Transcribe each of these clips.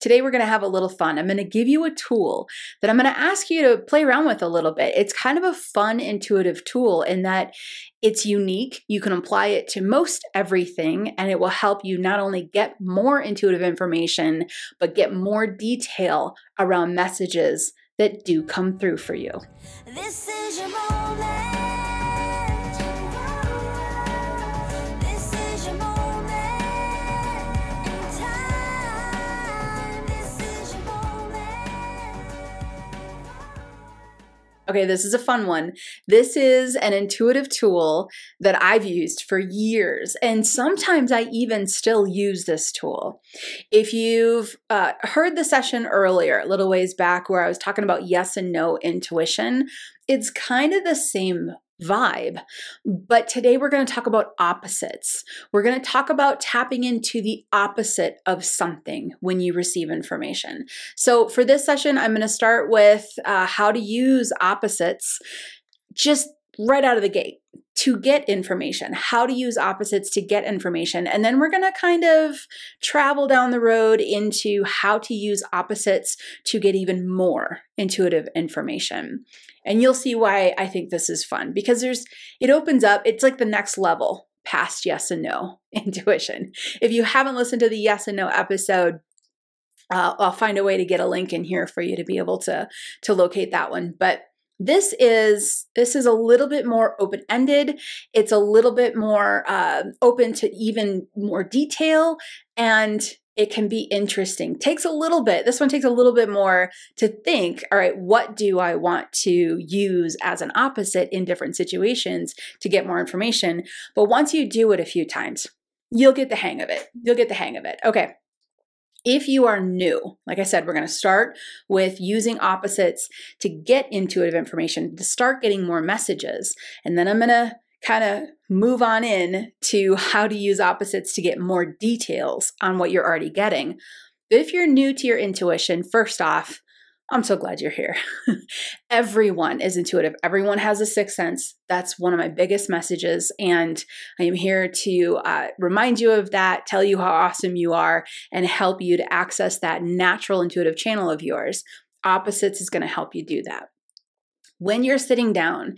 Today, we're going to have a little fun. I'm going to give you a tool that I'm going to ask you to play around with a little bit. It's kind of a fun, intuitive tool in that it's unique. You can apply it to most everything, and it will help you not only get more intuitive information, but get more detail around messages that do come through for you. Okay, this is a fun one. This is an intuitive tool that I've used for years, and sometimes I even still use this tool. If you've uh, heard the session earlier, a little ways back, where I was talking about yes and no intuition, it's kind of the same vibe. But today we're going to talk about opposites. We're going to talk about tapping into the opposite of something when you receive information. So, for this session, I'm going to start with uh, how to use opposites just right out of the gate to get information, how to use opposites to get information. And then we're going to kind of travel down the road into how to use opposites to get even more intuitive information. And you'll see why I think this is fun because there's, it opens up, it's like the next level past yes and no intuition. If you haven't listened to the yes and no episode, uh, I'll find a way to get a link in here for you to be able to to locate that one. But this is this is a little bit more open ended. It's a little bit more uh, open to even more detail, and it can be interesting. Takes a little bit. This one takes a little bit more to think. All right, what do I want to use as an opposite in different situations to get more information? But once you do it a few times, you'll get the hang of it. You'll get the hang of it. Okay. If you are new, like I said, we're going to start with using opposites to get intuitive information, to start getting more messages. And then I'm going to kind of move on in to how to use opposites to get more details on what you're already getting. But if you're new to your intuition, first off, I'm so glad you're here. Everyone is intuitive. Everyone has a sixth sense. That's one of my biggest messages. And I am here to uh, remind you of that, tell you how awesome you are, and help you to access that natural intuitive channel of yours. Opposites is going to help you do that. When you're sitting down,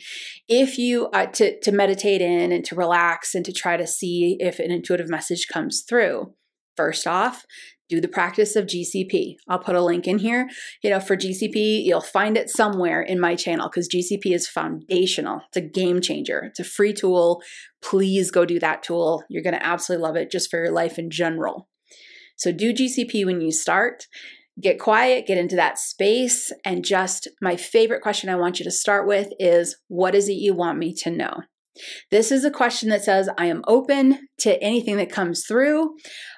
if you uh, to to meditate in and to relax and to try to see if an intuitive message comes through, first off, do the practice of GCP. I'll put a link in here. You know, for GCP, you'll find it somewhere in my channel because GCP is foundational. It's a game changer. It's a free tool. Please go do that tool. You're going to absolutely love it just for your life in general. So do GCP when you start. Get quiet, get into that space, and just my favorite question I want you to start with is what is it you want me to know? This is a question that says, I am open to anything that comes through.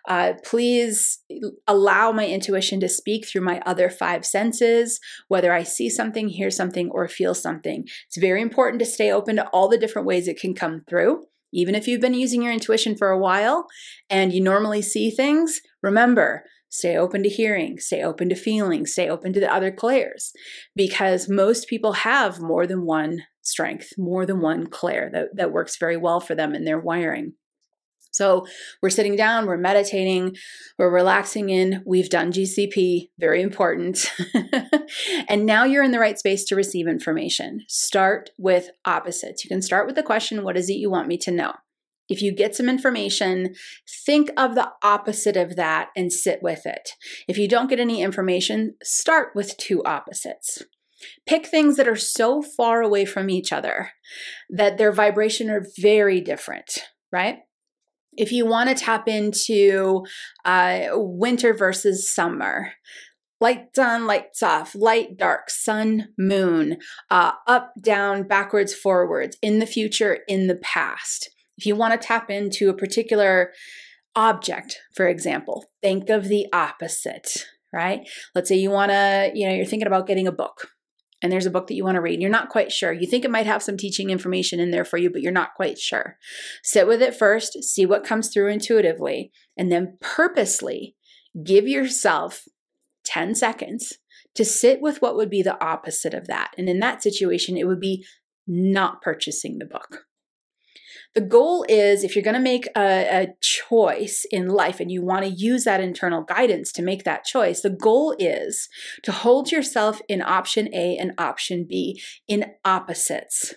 Uh, please allow my intuition to speak through my other five senses, whether I see something, hear something, or feel something. It's very important to stay open to all the different ways it can come through. Even if you've been using your intuition for a while and you normally see things, remember, stay open to hearing, stay open to feeling, stay open to the other clairs because most people have more than one strength, more than one clair that, that works very well for them in their wiring. So we're sitting down, we're meditating, we're relaxing in, we've done GCP, very important. and now you're in the right space to receive information. Start with opposites. You can start with the question, What is it you want me to know? If you get some information, think of the opposite of that and sit with it. If you don't get any information, start with two opposites. Pick things that are so far away from each other that their vibration are very different, right? If you want to tap into uh, winter versus summer, lights on, lights off, light, dark, sun, moon, uh, up, down, backwards, forwards, in the future, in the past. If you want to tap into a particular object, for example, think of the opposite, right? Let's say you want to, you know, you're thinking about getting a book and there's a book that you want to read and you're not quite sure. You think it might have some teaching information in there for you, but you're not quite sure. Sit with it first, see what comes through intuitively, and then purposely give yourself 10 seconds to sit with what would be the opposite of that. And in that situation, it would be not purchasing the book. The goal is if you're going to make a, a, choice in life and you want to use that internal guidance to make that choice, the goal is to hold yourself in option A and option B in opposites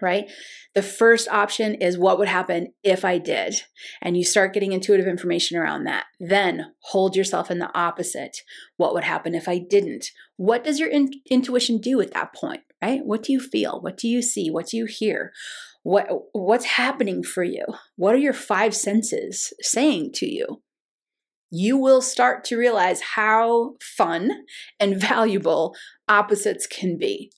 right? The first option is what would happen if I did. And you start getting intuitive information around that. Then hold yourself in the opposite. What would happen if I didn't? What does your in- intuition do at that point, right? What do you feel? What do you see? What do you hear? What what's happening for you? What are your five senses saying to you? You will start to realize how fun and valuable opposites can be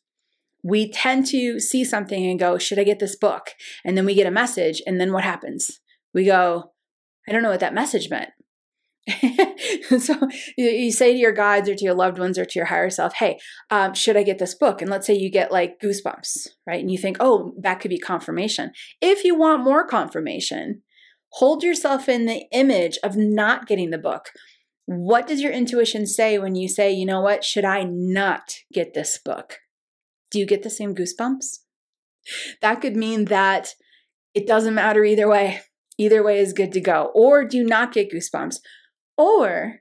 we tend to see something and go, Should I get this book? And then we get a message. And then what happens? We go, I don't know what that message meant. so you say to your guides or to your loved ones or to your higher self, Hey, um, should I get this book? And let's say you get like goosebumps, right? And you think, Oh, that could be confirmation. If you want more confirmation, hold yourself in the image of not getting the book. What does your intuition say when you say, you know what, should I not get this book? Do you get the same goosebumps? That could mean that it doesn't matter either way. Either way is good to go. Or do you not get goosebumps? Or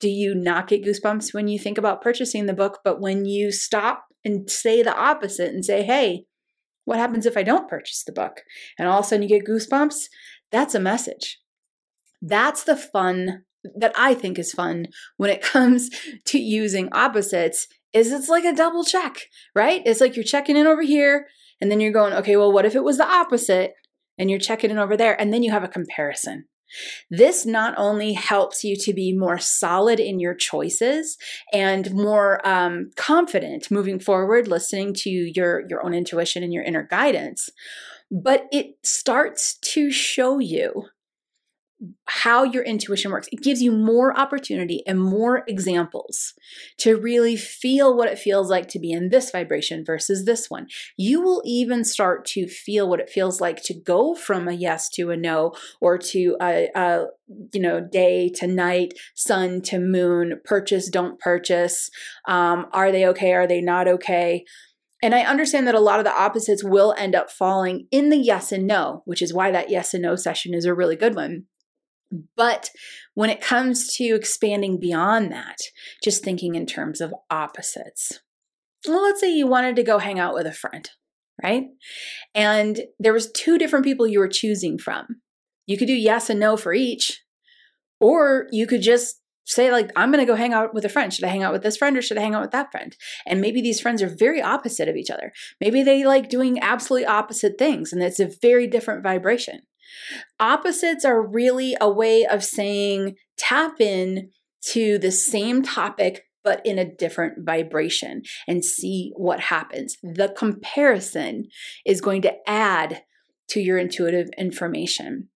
do you not get goosebumps when you think about purchasing the book, but when you stop and say the opposite and say, hey, what happens if I don't purchase the book? And all of a sudden you get goosebumps? That's a message. That's the fun that I think is fun when it comes to using opposites is it's like a double check, right? It's like you're checking in over here and then you're going, okay, well, what if it was the opposite? And you're checking in over there and then you have a comparison. This not only helps you to be more solid in your choices and more um, confident moving forward, listening to your, your own intuition and your inner guidance, but it starts to show you how your intuition works. It gives you more opportunity and more examples to really feel what it feels like to be in this vibration versus this one. You will even start to feel what it feels like to go from a yes to a no or to a, a you know day to night, sun to moon, purchase, don't purchase. Um, are they okay? Are they not okay? And I understand that a lot of the opposites will end up falling in the yes and no, which is why that yes and no session is a really good one but when it comes to expanding beyond that, just thinking in terms of opposites. Well, let's say you wanted to go hang out with a friend, right? And there was two different people you were choosing from. You could do yes and no for each, or you could just say like i'm going to go hang out with a friend should i hang out with this friend or should i hang out with that friend and maybe these friends are very opposite of each other maybe they like doing absolutely opposite things and it's a very different vibration Opposites are really a way of saying tap in to the same topic but in a different vibration and see what happens. The comparison is going to add to your intuitive information.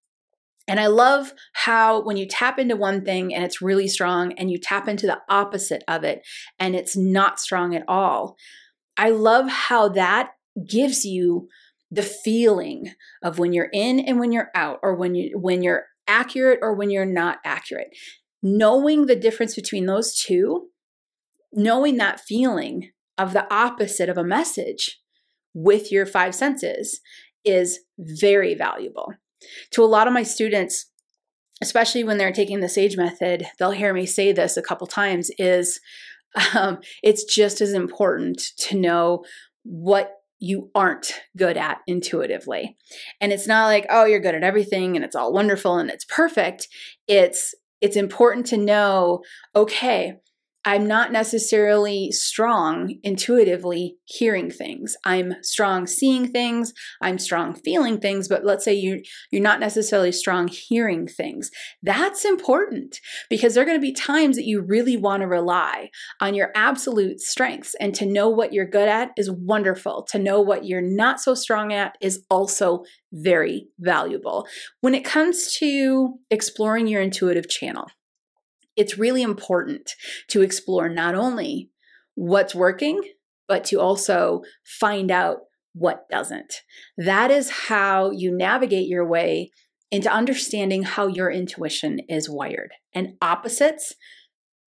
And I love how when you tap into one thing and it's really strong, and you tap into the opposite of it and it's not strong at all, I love how that gives you the feeling of when you're in and when you're out or when you when you're accurate or when you're not accurate. Knowing the difference between those two knowing that feeling of the opposite of a message with your five senses is very valuable. To a lot of my students especially when they're taking the sage method they'll hear me say this a couple times is um, it's just as important to know what you aren't good at intuitively. And it's not like, oh, you're good at everything and it's all wonderful and it's perfect. It's it's important to know, okay, I'm not necessarily strong intuitively hearing things. I'm strong seeing things, I'm strong feeling things, but let's say you you're not necessarily strong hearing things. That's important because there're going to be times that you really want to rely on your absolute strengths and to know what you're good at is wonderful. To know what you're not so strong at is also very valuable. When it comes to exploring your intuitive channel, it's really important to explore not only what's working, but to also find out what doesn't. That is how you navigate your way into understanding how your intuition is wired. And opposites,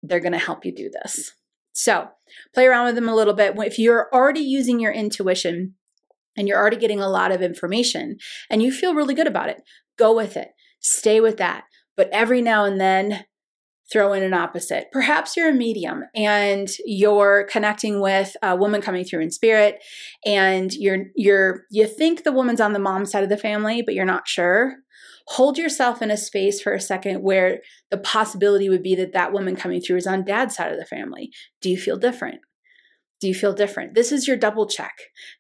they're going to help you do this. So, play around with them a little bit. If you're already using your intuition, and you're already getting a lot of information and you feel really good about it, go with it. Stay with that. But every now and then, throw in an opposite. Perhaps you're a medium and you're connecting with a woman coming through in spirit and you're you're you think the woman's on the mom side of the family but you're not sure. Hold yourself in a space for a second where the possibility would be that that woman coming through is on dad's side of the family. Do you feel different? Do you feel different? This is your double check.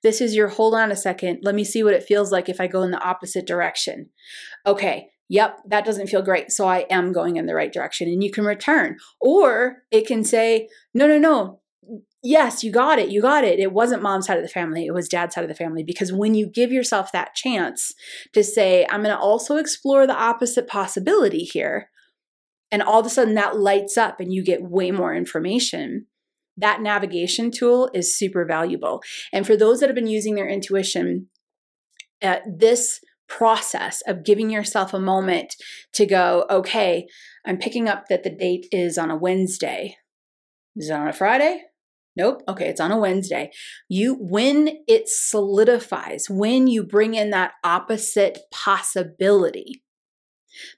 This is your hold on a second. Let me see what it feels like if I go in the opposite direction. Okay, yep, that doesn't feel great. So I am going in the right direction. And you can return. Or it can say, no, no, no. Yes, you got it. You got it. It wasn't mom's side of the family. It was dad's side of the family. Because when you give yourself that chance to say, I'm going to also explore the opposite possibility here, and all of a sudden that lights up and you get way more information that navigation tool is super valuable. And for those that have been using their intuition, uh, this process of giving yourself a moment to go, okay, I'm picking up that the date is on a Wednesday. Is it on a Friday? Nope. Okay, it's on a Wednesday. You when it solidifies, when you bring in that opposite possibility,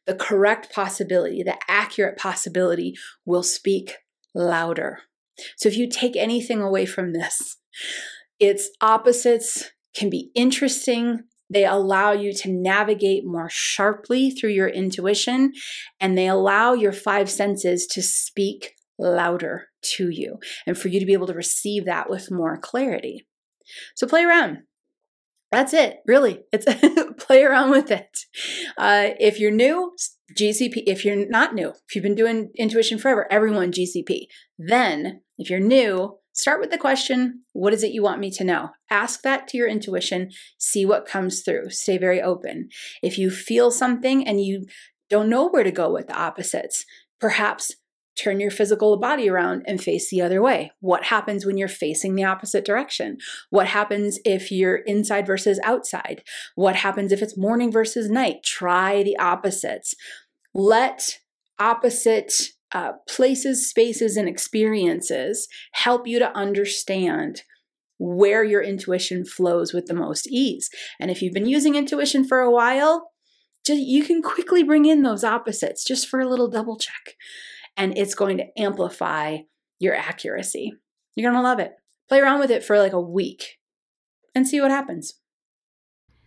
the correct possibility, the accurate possibility will speak louder. So if you take anything away from this, its opposites can be interesting. They allow you to navigate more sharply through your intuition, and they allow your five senses to speak louder to you and for you to be able to receive that with more clarity. So play around. That's it, really. It's play around with it. Uh, if you're new, GCP. If you're not new, if you've been doing intuition forever, everyone GCP. Then, if you're new, start with the question What is it you want me to know? Ask that to your intuition, see what comes through. Stay very open. If you feel something and you don't know where to go with the opposites, perhaps turn your physical body around and face the other way. What happens when you're facing the opposite direction? What happens if you're inside versus outside? What happens if it's morning versus night? Try the opposites. Let opposite uh, places, spaces, and experiences help you to understand where your intuition flows with the most ease. And if you've been using intuition for a while, just, you can quickly bring in those opposites just for a little double check. And it's going to amplify your accuracy. You're going to love it. Play around with it for like a week and see what happens.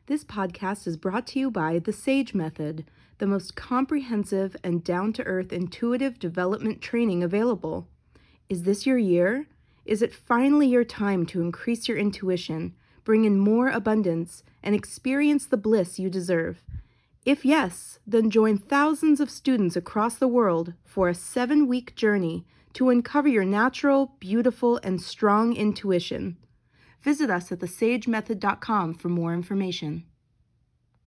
This podcast is brought to you by The Sage Method the most comprehensive and down to earth intuitive development training available. Is this your year? Is it finally your time to increase your intuition, bring in more abundance, and experience the bliss you deserve? If yes, then join thousands of students across the world for a seven week journey to uncover your natural, beautiful, and strong intuition. Visit us at thesagemethod.com for more information.